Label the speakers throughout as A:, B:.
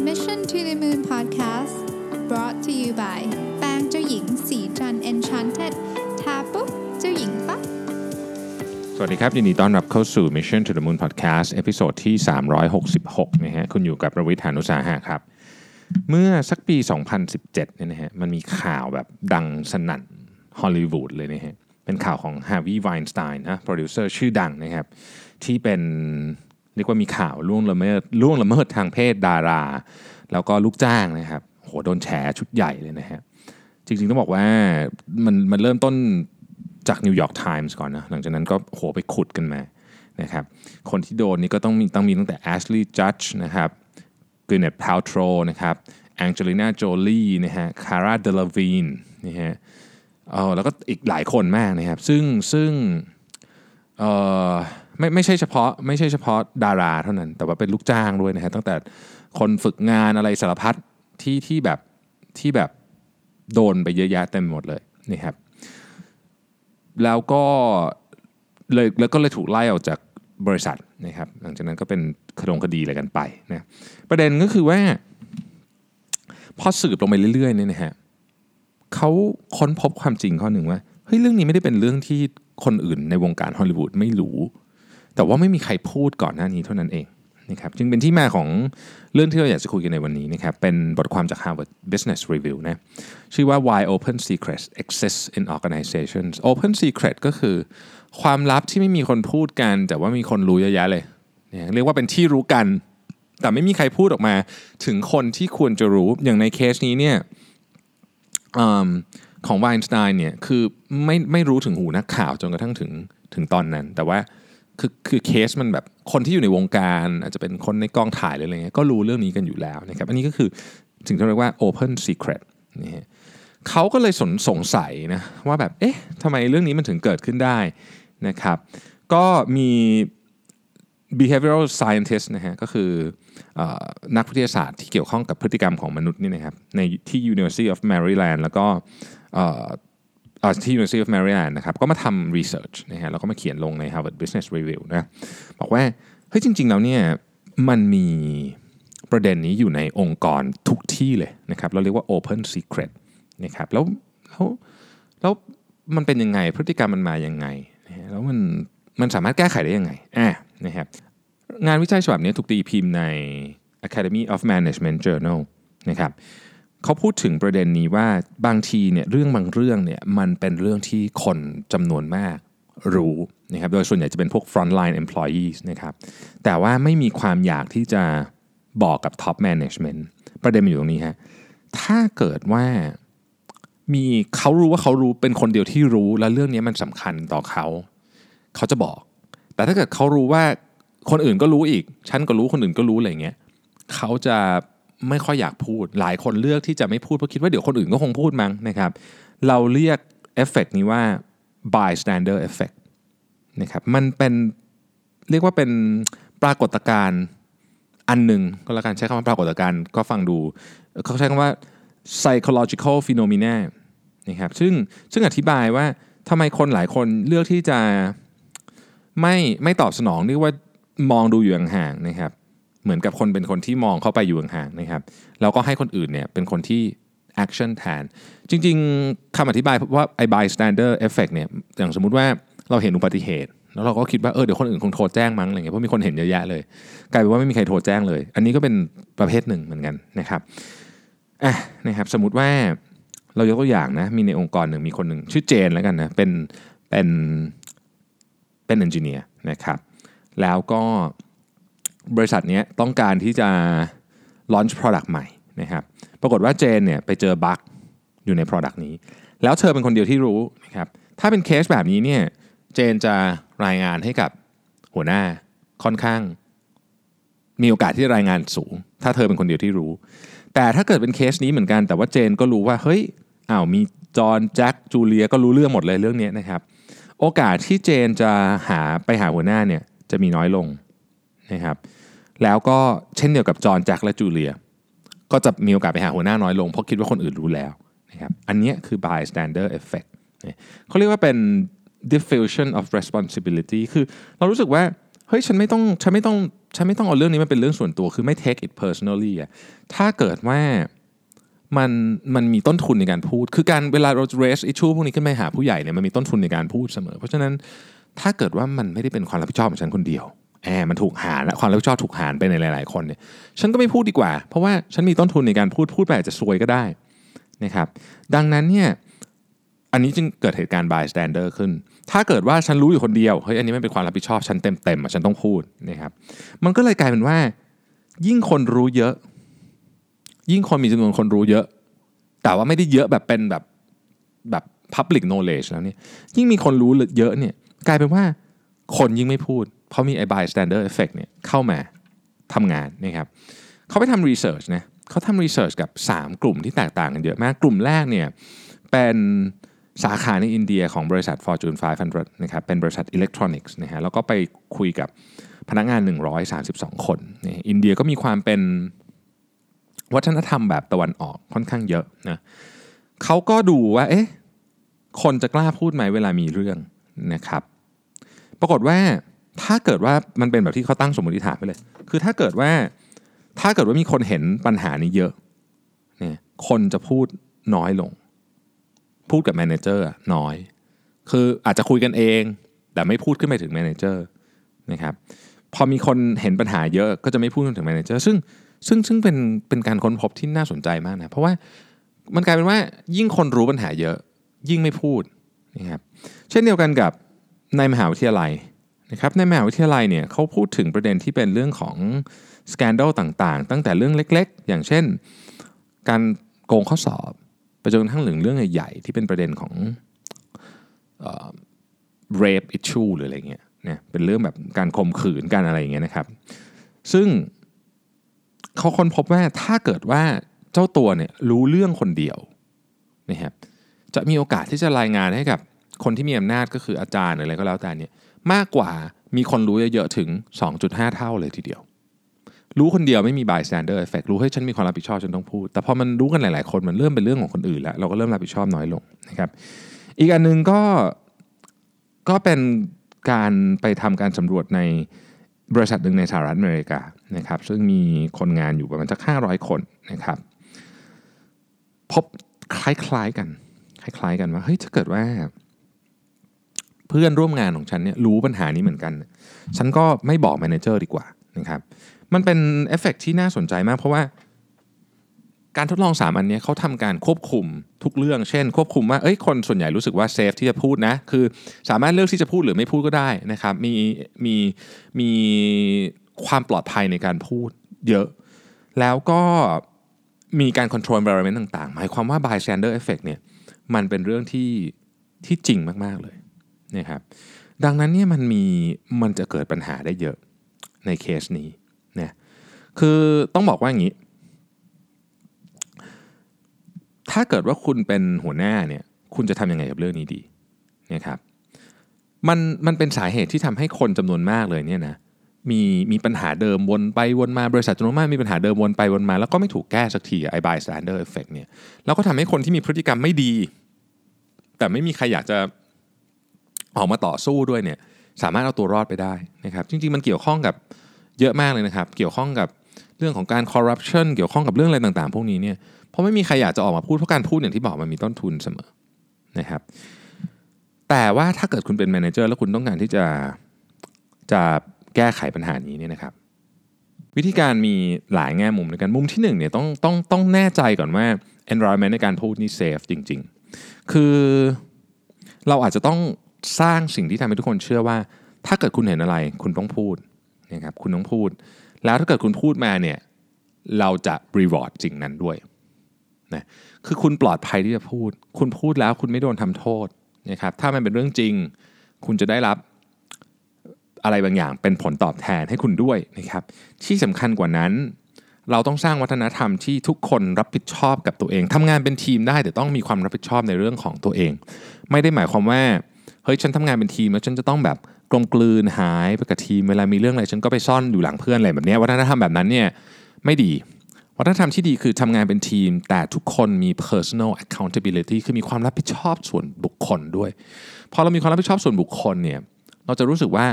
A: Mission to the Moon Podcast brought to you by แป้งเจ้าหญิงศรีจันทร์ Enchanted ทาปุ๊บเจ้าหญิงปั๊บ
B: สวัสดีครับ ยินดีต้อนรับเข้าสู่ Mission to the Moon Podcast episode ที่ 366 นะฮะคุณอยู่กับผมรวิศ หาญอุตสาหะครับ เมื่อสักปี 2017 เนี่ยนะฮะมันมีข่าวแบบดังสนั่นฮอลลีวูดเลยนะฮะเป็นข่าวของ Harvey Weinstein นะโปรดิวเซอร์ชื่อดังนะครับ ที่เป็น เรียกว่ามีข่าวล่วงละเมิดล่วงละเมิดทางเพศดารา แล้วก็ลูกจ้างนะครับโหโดนแฉชุดใหญ่เลยนะฮะจริงๆต้องบอกว่ามันมันเริ่มต้นจาก New York Times ก่อนนะหลังจากนั้นก็โหไปขุดกันมานะครับคนที่โดนนี่ก็ต้องมีต้องมีตั้งแต่แอชลีย์จัดนะครับก y เน t พาวโตรนะครับแองเจลิน่าโจลีนะฮะคาร่าเดลวีนนะฮะเออแล้วก็อีกหลายคนมากนะครับ ซึ่งซึ่งเออ ไม่ไม่ใช่เฉพาะไม่ใช่เฉพาะดาราเท่านั้น แต่ว่าเป็นลูกจ้างด้วยนะฮะตั้งแต่คนฝึกงานอะไรสารพัดที่ที่แบบที่แบบโดนไปเยอะแยะเต็มหมดเลยนี่ครับแล้วก็เลยแล้วก็เลยถูกไล่ออกจากบริษัทนะครับหลังจากนั้นก็เป็นคดงคดีอะไรกันไปนะประเด็นก็คือว่า พอสืบลงไปเรื่อยๆเนี่ยนะฮะเขาค้นพบความจริงข้อหนึ่งว่าเฮ้ยเรื่องนี้ไม่ได้เป็นเรื่องที่คนอื่นในวงการฮอลลีวูดไม่รู้ แต่ว่าไม่มีใครพูดก่อนหน้านี้เท่านั้นเองนะครับจึงเป็นที่มาของเรื่องที่เราอยากจะคุยกันในวันนี้นะครับเป็นบทความจาก Harvard Business Review นะชื่อว่า Why Open Secrets Exist in Organizations Open Secret ก็คือ ความลับที่ไม่มีคนพูดกัน แต่ว่ามีคนรู้เยอะแยะเลยเนี่ยเรียกว่าเป็นที่รู้กัน แต่ไม่มีใครพูดออกมาถึงคนที่ควรจะรู้อย่างในเคสนี้เนี่ยอของไวน์สไตน์เนี่ยคือไม่ไม่รู้ถึงหูนักข่าวจนกระทั่งถึงถึงตอนนั้น แต่ว่า คือคือเคสมันแบบคนที่อยู่ในวงการ อาจจะเป็นคนในกองถ่ายหรืออะไรเงี้ยก็รู้เรื่องนี้กันอยู่แล้วนะครับ อันนี้ก็คือสิ่งที่เรียกว่า open secret นี่เขาก็เลยสนสงสัยนะว่าแบบเอ๊ะทำไมเรื่องนี้มันถึงเกิดขึ้นได้นะครับ ก็มี behavioral scientist นะฮะก็คืออนักวิทยาศาสตร์ที่เกี่ยวข้องกับพฤติกรรมของมนุษย์นี่นะครับในที่ University of Maryland แล้วก็ ที่ University of Maryland นะครับก็มาทำ research นะฮะแล้วก็มาเขียนลงใน Harvard Business Review นะบอกว่าเฮ้ยจริง ๆ แล้วเนี่ยมันมีประเด็นนี้อยู่ในองค์กรทุกที่เลยนะครับเราเรียกว่า open secret นะครับแล้วแล้วแล้วมันเป็นยังไงพฤติกรรมมันมายังไงแล้วมันมันสามารถแก้ไขได้ยังไงอะนะครับงานวิจัยฉบับนี้ถูกตีพิมพ์ใน Academy of Management Journal นะครับ เขาพูดถึงประเด็นนี้ว่าบางทีเนี่ยเรื่องบางเรื่องเนี่ยมันเป็นเรื่องที่คนจำนวนมากรู้นะครับโดยส่วนใหญ่จะเป็นพวก frontline employees นะครับแต่ว่าไม่มีความอยากที่จะบอกกับ top management ประเด็นมันอยู่ตรงนี้ฮะถ้าเกิดว่ามีเขารู้ว่าเขารู้เป็นคนเดียวที่รู้และเรื่องนี้มันสำคัญต่อเขา เขาจะบอก แต่ถ้าเกิดเขารู้ว่าคนอื่นก็รู้อีก ฉันก็รู้คนอื่นก็รู้อะไรเงี้ยเขาจะ ไม่ค่อยอยากพูด หลายคนเลือกที่จะไม่พูดเพราะคิดว่าเดี๋ยวคนอื่นก็คงพูดมั้งนะครับ เราเรียกเอฟเฟกนี้ว่า bystander effect นะครับ มันเป็นเรียกว่าเป็นปรากฏการณ์อันหนึ่งก็แล้วกันใช้คำว่าปรากฏการณ์ก็ฟังดู เขาใช้คำว่า psychological phenomena นะครับซึ่งซึ่งอธิบายว่าทำไมคนหลายคนเลือกที่จะไม่ไม่ตอบสนองเรียกว่ามองดูอยู่ห่างๆนะครับ เหมือนกับคนเป็นคนที่มองเข้าไปอยู่ห่างๆนะครับแล้วก็ให้คนอื่นเนี่ยเป็นคนที่ action แทน จริงๆคำอธิบายว่าไอ้ bystander effect เนี่ยอย่างสมมุติว่าเราเห็นอุบัติเหตุ แล้วเราก็คิดว่าเออเดี๋ยวคนอื่นคงโทรแจ้งมั้งอะไรเงี้ยเพราะมีคนเห็นเยอะแยะเลย กลายเป็นว่าไม่มีใครโทรแจ้งเลย อันนี้ก็เป็นประเภทหนึ่งเหมือนกันนะครับอะนะครับสมมติว่าเรายกตัวอย่างนะมีในองค์กรหนึ่งมีคนหนึ่งชื่อเจนแล้วกันนะเป็นเป็นเป็นเอนจิเนียร์นะครับแล้วก็ บริษัทนี้ต้องการที่จะ launch product ใหม่นะครับปรากฏว่าเจนเนี่ยไปเจอบั๊กอยู่ใน product นี้ แล้วเธอเป็นคนเดียวที่รู้นะครับถ้าเป็นเคสแบบนี้เนี่ยเจนจะรายงานให้กับหัวหน้าค่อนข้าง มีโอกาสที่รายงานสูง ถ้าเธอเป็นคนเดียวที่รู้ แต่ถ้าเกิดเป็นเคสนี้เหมือนกันแต่ว่าเจนก็รู้ว่าเฮ้ยอ้าวมีจอห์นแจ็คจูเลียก็รู้เรื่องหมดเลยเรื่องนี้นะครับ โอกาสที่เจนจะหาไปหาหัวหน้าเนี่ยจะมีน้อยลง นะครับแล้วก็เช่นเดียวกับจอห์นแจ็คและจูเลีย ก็จะมีโอกาสไปหาหัวหน้าน้อยลง เพราะคิดว่าคนอื่นรู้แล้วนะครับอันนี้คือ bystander effect เขาเรียกว่าเป็น diffusion of responsibility คือเรารู้สึกว่าเฮ้ยฉันไม่ต้องฉันไม่ต้องฉันไม่ต้องเอาเรื่องนี้มันเป็นเรื่องส่วนตัวคือไม่ take it personally อะถ้าเกิดว่ามันมันมีต้นทุนในการพูด คือการเวลาเรา raise issue พวกนี้ขึ้นไปหาผู้ใหญ่เนี่ยมันมีต้นทุนในการพูดเสมอ เพราะฉะนั้นถ้าเกิดว่ามันไม่ได้เป็นความรับผิดชอบของฉันคนเดียว แอบมันถูกหารและความรับผิดชอบถูกหารไปในหลาย ๆ คนเนี่ยฉันก็ไม่พูดดีกว่า เพราะว่าฉันมีต้นทุนในการพูดพูดไปอาจจะซวยก็ได้นะครับดังนั้นเนี่ยอันนี้จึงเกิดเหตุการณ์ bystander ขึ้น ถ้าเกิดว่าฉันรู้อยู่คนเดียวเฮ้ยอันนี้ไม่เป็นความรับผิดชอบฉันเต็มๆอะฉันต้องพูดนะครับมันก็เลยกลายเป็นว่า ยิ่งคนรู้เยอะ ยิ่งคนมีจำนวนคนรู้เยอะ แต่ว่าไม่ได้เยอะแบบเป็นแบบแบบ public knowledge แล้วเนี่ยยิ่งมีคนรู้เยอะเนี่ยกลายเป็นว่าคนยิ่งไม่พูด พรามีไอ้ bystander effect เนี่ยเข้ามาทำงานนะครับเขาไปทำ research นะเขาทำ research กับ 3 กลุ่มที่แตกต่างกันเยอะมาก กลุ่มแรกเนี่ยเป็นสาขาในอินเดียของบริษัท Fortune 500 นะครับ เป็นบริษัทอิเล็กทรอนิกส์นะฮะ แล้วก็ไปคุยกับพนักงาน 132 คนนี่อินเดียก็มีความเป็นวัฒนธรรมแบบตะวันออกค่อนข้างเยอะนะเขาก็ดูว่า เอ๊ะ คนจะกล้าพูดไหมเวลามีเรื่องนะครับ ปรากฏว่า ถ้าเกิดว่ามันเป็นแบบที่เขาตั้งสมมติฐานไปเลย คือถ้าเกิดว่าถ้าเกิดว่ามีคนเห็นปัญหานี้เยอะเนี่ยคนจะพูดน้อยลง พูดกับ manager น้อย คืออาจจะคุยกันเอง แต่ไม่พูดขึ้นไปถึง manager นะครับพอมีคนเห็นปัญหาเยอะก็จะไม่พูดถึง manager ซึ่งซึ่งซึ่งเป็นเป็นการค้นพบที่น่าสนใจมากนะเพราะว่ามันกลายเป็นว่ายิ่งคนรู้ปัญหาเยอะ ยิ่งไม่พูดนะครับเช่นเดียวกันกับในมหาวิทยาลัย นะครับในมหาวิทยาลัยเนี่ยเขาพูดถึงประเด็นที่เป็นเรื่องของสแกนด a ลต่างๆ ตั้งแต่เรื่องเล็กๆ อย่างเช่น การโกงข้อสอบไปจนกระทั่งถึงเรื่องใหญ่ๆ ที่เป็นประเด็นของ rape issue หรืออะไรเงี้ยเนี่ยเป็นเรื่องแบบการข่มขืนการอะไรอย่างเงี้ยนะครับ ซึ่งเขาค้นพบว่าถ้าเกิดว่าเจ้าตัวเนี่ยรู้เรื่องคนเดียวนะครับจะมีโอกาสที่จะรายงานให้กับคนที่มีอำนาจก็คืออาจารย์หรืออะไรก็แล้วแต่เนี่ย มากกว่ามีคนรู้เยอะๆถึง 2.5 เท่าเลยทีเดียว รู้คนเดียวไม่มี bystander effect รู้ให้ฉันมีความรับผิดชอบฉันต้องพูด แต่พอมันรู้กันหลายๆคนมันเริ่มเป็นเรื่องของคนอื่นแล้วเราก็เริ่มรับผิดชอบน้อยลงนะครับ อีกอันนึงก็ก็เป็นการไปทำการสำรวจในบริษัทหนึ่งในสหรัฐอเมริกานะครับ ซึ่งมีคนงานอยู่ประมาณสัก500 คนนะครับ พบคล้ายๆกัน คล้ายๆกันว่าเฮ้ยถ้าเกิดว่า เพื่อนร่วมงานของฉันเนี่ยรู้ปัญหานี้เหมือนกัน ฉันก็ไม่บอก manager ดีกว่านะครับ มันเป็นเอฟเฟกที่น่าสนใจมากเพราะว่า การทดลอง 3 อันนี้เขาทำการควบคุมทุกเรื่อง เช่น ควบคุมว่าเอ้ยคนส่วนใหญ่รู้สึกว่า safe ที่จะพูดนะ คือสามารถเลือกที่จะพูดหรือไม่พูดก็ได้นะครับ มีมีมีความปลอดภัยในการพูดเยอะ แล้วก็มีการ control environment ต่างๆ หมายความว่า bystander effect เนี่ยมันเป็นเรื่องที่ที่จริงมาก ๆ เลย นะครับดังนั้นเนี่ยมันมีมันจะเกิดปัญหาได้เยอะในเคสนี้นะคือต้องบอกว่าอย่างนี้ ถ้าเกิดว่าคุณเป็นหัวหน้าเนี่ยคุณจะทำยังไงกับเรื่องนี้ดีนะครับมันมันเป็นสาเหตุที่ทำให้คนจำนวนมากเลยเนี่ยนะมีมีปัญหาเดิมวนไปวนมาบริษัทจำนวนมากมีปัญหาเดิมวนไปวนมา แล้วก็ไม่ถูกแก้สักทีไอ้ bystander effect เนี่ยแล้วก็ทำให้คนที่มีพฤติกรรมไม่ดี แต่ไม่มีใครอยากจะ ออกมาต่อสู้ด้วยเนี่ยสามารถเอาตัวรอดไปได้นะครับจริงๆมันเกี่ยวข้องกับเยอะมากเลยนะครับ เกี่ยวข้องกับเรื่องของการคอร์รัปชันเกี่ยวข้องกับเรื่องอะไรต่างๆ พวกนี้เนี่ยเพราะไม่มีใครอยากจะออกมาพูดเพราะการพูดอย่างที่บอกมันมีต้นทุนเสมอนะครับ แต่ว่าถ้าเกิดคุณเป็น manager แล้วคุณต้องการที่จะจะแก้ไขปัญหานี้เนี่ยนะครับ วิธีการมีหลายแง่มุมในการมุมที่หนึ่งเนี่ยต้องต้องต้องแน่ใจก่อนว่า environment ในการพูดนี่ safe จริง ๆ คือเราอาจจะต้อง สร้างสิ่งที่ทำให้ทุกคนเชื่อว่า ถ้าเกิดคุณเห็นอะไร คุณต้องพูดนะครับคุณต้องพูด แล้วถ้าเกิดคุณพูดมาเนี่ยเราจะ reward สิ่งนั้นด้วยนะคือคุณปลอดภัยที่จะพูด คุณพูดแล้วคุณไม่โดนทำโทษนะครับถ้ามันเป็นเรื่องจริง คุณจะได้รับอะไรบางอย่างเป็นผลตอบแทนให้คุณด้วยนะครับที่สำคัญกว่านั้น เราต้องสร้างวัฒนธรรมที่ทุกคนรับผิดชอบกับตัวเองทำงานเป็นทีมได้แต่ต้องมีความรับผิดชอบในเรื่องของตัวเอง ไม่ได้หมายความว่า เฮ้ยฉันทำงานเป็นทีมแล้วฉันจะต้องแบบกลมกลืนหายไปกับทีมเวลามีเรื่องอะไรฉันก็ไปซ่อนอยู่หลังเพื่อนอะไรแบบนี้วัฒนธรรมแบบนั้นเนี่ยไม่ดี วัฒนธรรมที่ดีคือทำงานเป็นทีม แต่ทุกคนมี personal accountability คือมีความรับผิดชอบส่วนบุคคลด้วย พอเรามีความรับผิดชอบส่วนบุคคลเนี่ยเราจะรู้สึกว่า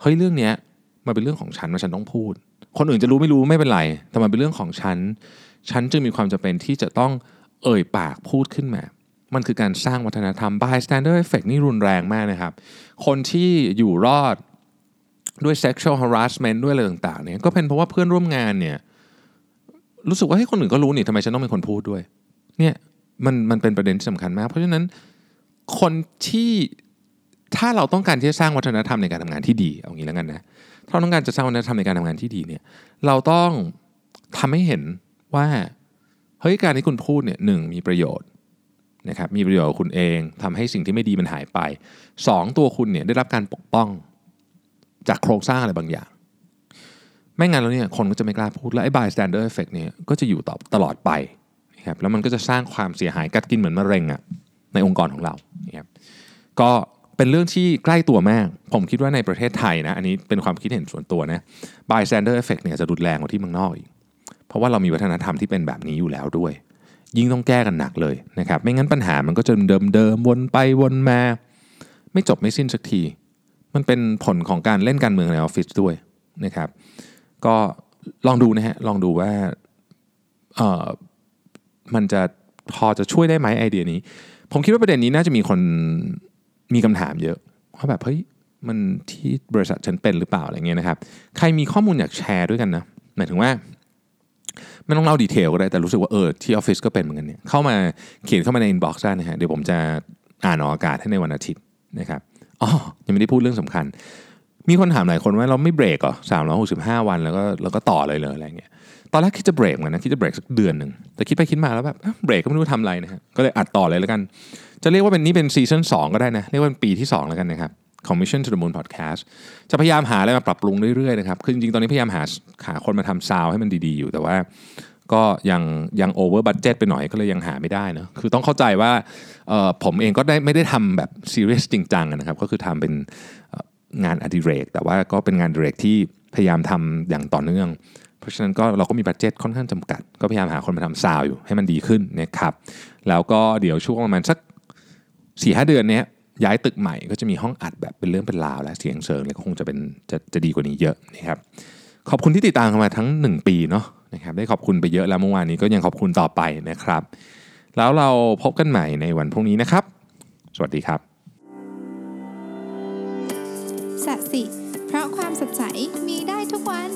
B: เฮ้ยเรื่องนี้มันเป็นเรื่องของฉันว่าฉันต้องพูด คนอื่นจะรู้ไม่รู้ไม่เป็นไร แต่มันเป็นเรื่องของฉัน ฉันจึงมีความจำเป็นที่จะต้องเอ่ยปากพูดขึ้นมา มันคือการสร้างวัฒนธรรม bystander effect นี่รุนแรงมากนะครับ คนที่อยู่รอดด้วย sexual harassment ด้วยอะไรต่างๆเนี่ยก็เป็นเพราะว่าเพื่อนร่วมงานเนี่ยรู้สึกว่าให้คนอื่นก็รู้นี่ทำไมฉันต้องเป็นคนพูดด้วยเนี่ยมันมันเป็นประเด็นที่สำคัญมาก เพราะฉะนั้นคนที่ถ้าเราต้องการที่จะสร้างวัฒนธรรมในการทำงานที่ดีเอางี้แล้วกันนะถ้าเราต้องการจะสร้างวัฒนธรรมในการทำงานที่ดีเนี่ยเราต้องทำให้เห็นว่าเฮ้ยการที่คุณพูดเนี่ยหนึ่งมีประโยชน์ นะครับมีประโยชน์กับคุณเองทำให้สิ่งที่ไม่ดีมันหายไปสองตัวคุณเนี่ยได้รับการปกป้องจากโครงสร้างอะไรบางอย่าง ไม่งั้นแล้วเนี่ยคนก็จะไม่กล้าพูดและไอ้ bystander effect เนี่ยก็จะอยู่ต่อตลอดไปนะครับแล้วมันก็จะสร้างความเสียหายกัดกินเหมือนมะเร็งอะในองค์กรของเรานะครับก็เป็นเรื่องที่ใกล้ตัวมาก ผมคิดว่าในประเทศไทยนะ อันนี้เป็นความคิดเห็นส่วนตัวนะ bystander effect เนี่ยจะรุนแรงกว่าที่เมืองนอกอีก เพราะว่าเรามีวัฒนธรรมที่เป็นแบบนี้อยู่แล้วด้วย ยิ่งต้องแก้กันหนักเลยนะครับไม่งั้นปัญหามันก็จะเดิมเดิมวนไปวนมา ไม่จบไม่สิ้นสักที มันเป็นผลของการเล่นการเมืองในออฟฟิศด้วยนะครับก็ลองดูนะฮะลองดูว่าเออมันจะพอจะช่วยได้ไหมไอเดียนี้ ผมคิดว่าประเด็นนี้น่าจะมีคนมีคำถามเยอะว่าแบบเฮ้ยมันที่บริษัทฉันเป็นหรือเปล่าอะไรเงี้ยนะครับ ใครมีข้อมูลอยากแชร์ด้วยกันนะหมายถึงว่า ไม่ต้องเล่า detail ก็ได้แต่รู้สึกว่าเออที่ออฟฟิศก็เป็นเหมือนกันเนี่ยเข้ามาเขียนเข้ามาใน inbox ได้นะฮะเดี๋ยวผมจะอ่านออกอากาศให้ในวันอาทิตย์นะครับอ๋อยังไม่ได้พูดเรื่องสำคัญ มีคนถามหลายคนว่าเราไม่เบรกเหรอสามร้อยหกสิบห้าวันแล้วก็แล้วก็ต่อเลยเลยอะไรเงี้ยตอนแรกคิดจะเบรกเหมือนนะคิดจะเบรกสักเดือนหนึ่งแต่คิดไปคิดมาแล้วแบบเบรกก็ไม่รู้ทำอะไรนะฮะก็เลยอัดต่อเลยแล้วกัน จะเรียกว่าเป็นนี้เป็น season 2ก็ได้นะเรียกว่าเป็นปีที่ 2 แล้วกันนะครับ Mission to the Moon Podcast จะพยายามหาอะไรมาปรับปรุงเรื่อยๆนะครับคือจริงๆ ตอนนี้พยายามหาหาคนมาทำซาวให้มันดีๆ อยู่แต่ว่าก็ยังยัง over budget ไปหน่อยก็เลยยังหาไม่ได้นะคือต้องเข้าใจว่าผมเองก็ได้ไม่ได้ทำแบบซีเรียสจริงจังนะครับ ก็คือทำเป็นงานอดิเรก แต่ว่าก็เป็นงานอดิเรกที่พยายามทำอย่างต่อเนื่อง เพราะฉะนั้นก็เราก็มีบัตเจ็ตค่อนข้างจำกัด ก็พยายามหาคนมาทำซาวอยู่ให้มันดีขึ้นนะครับ แล้วก็เดี๋ยวช่วงประมาณสักสี่ห้าเดือนนี้ ย้ายตึกใหม่ก็จะมีห้องอัดแบบเป็นเรื่องเป็นราวและเสียงเสริงเลยก็คงจะเป็นจะจะดีกว่านี้เยอะนะครับขอบคุณที่ติดตามกันมาทั้ง 1 ปีเนาะนะครับได้ขอบคุณไปเยอะแล้วเมื่อวานนี้ก็ยังขอบคุณต่อไปนะครับ แล้วเราพบกันใหม่ในวันพรุ่งนี้นะครับ สวัสดีครับ
A: สัสิเพราะความสดใสมีได้ทุกวัน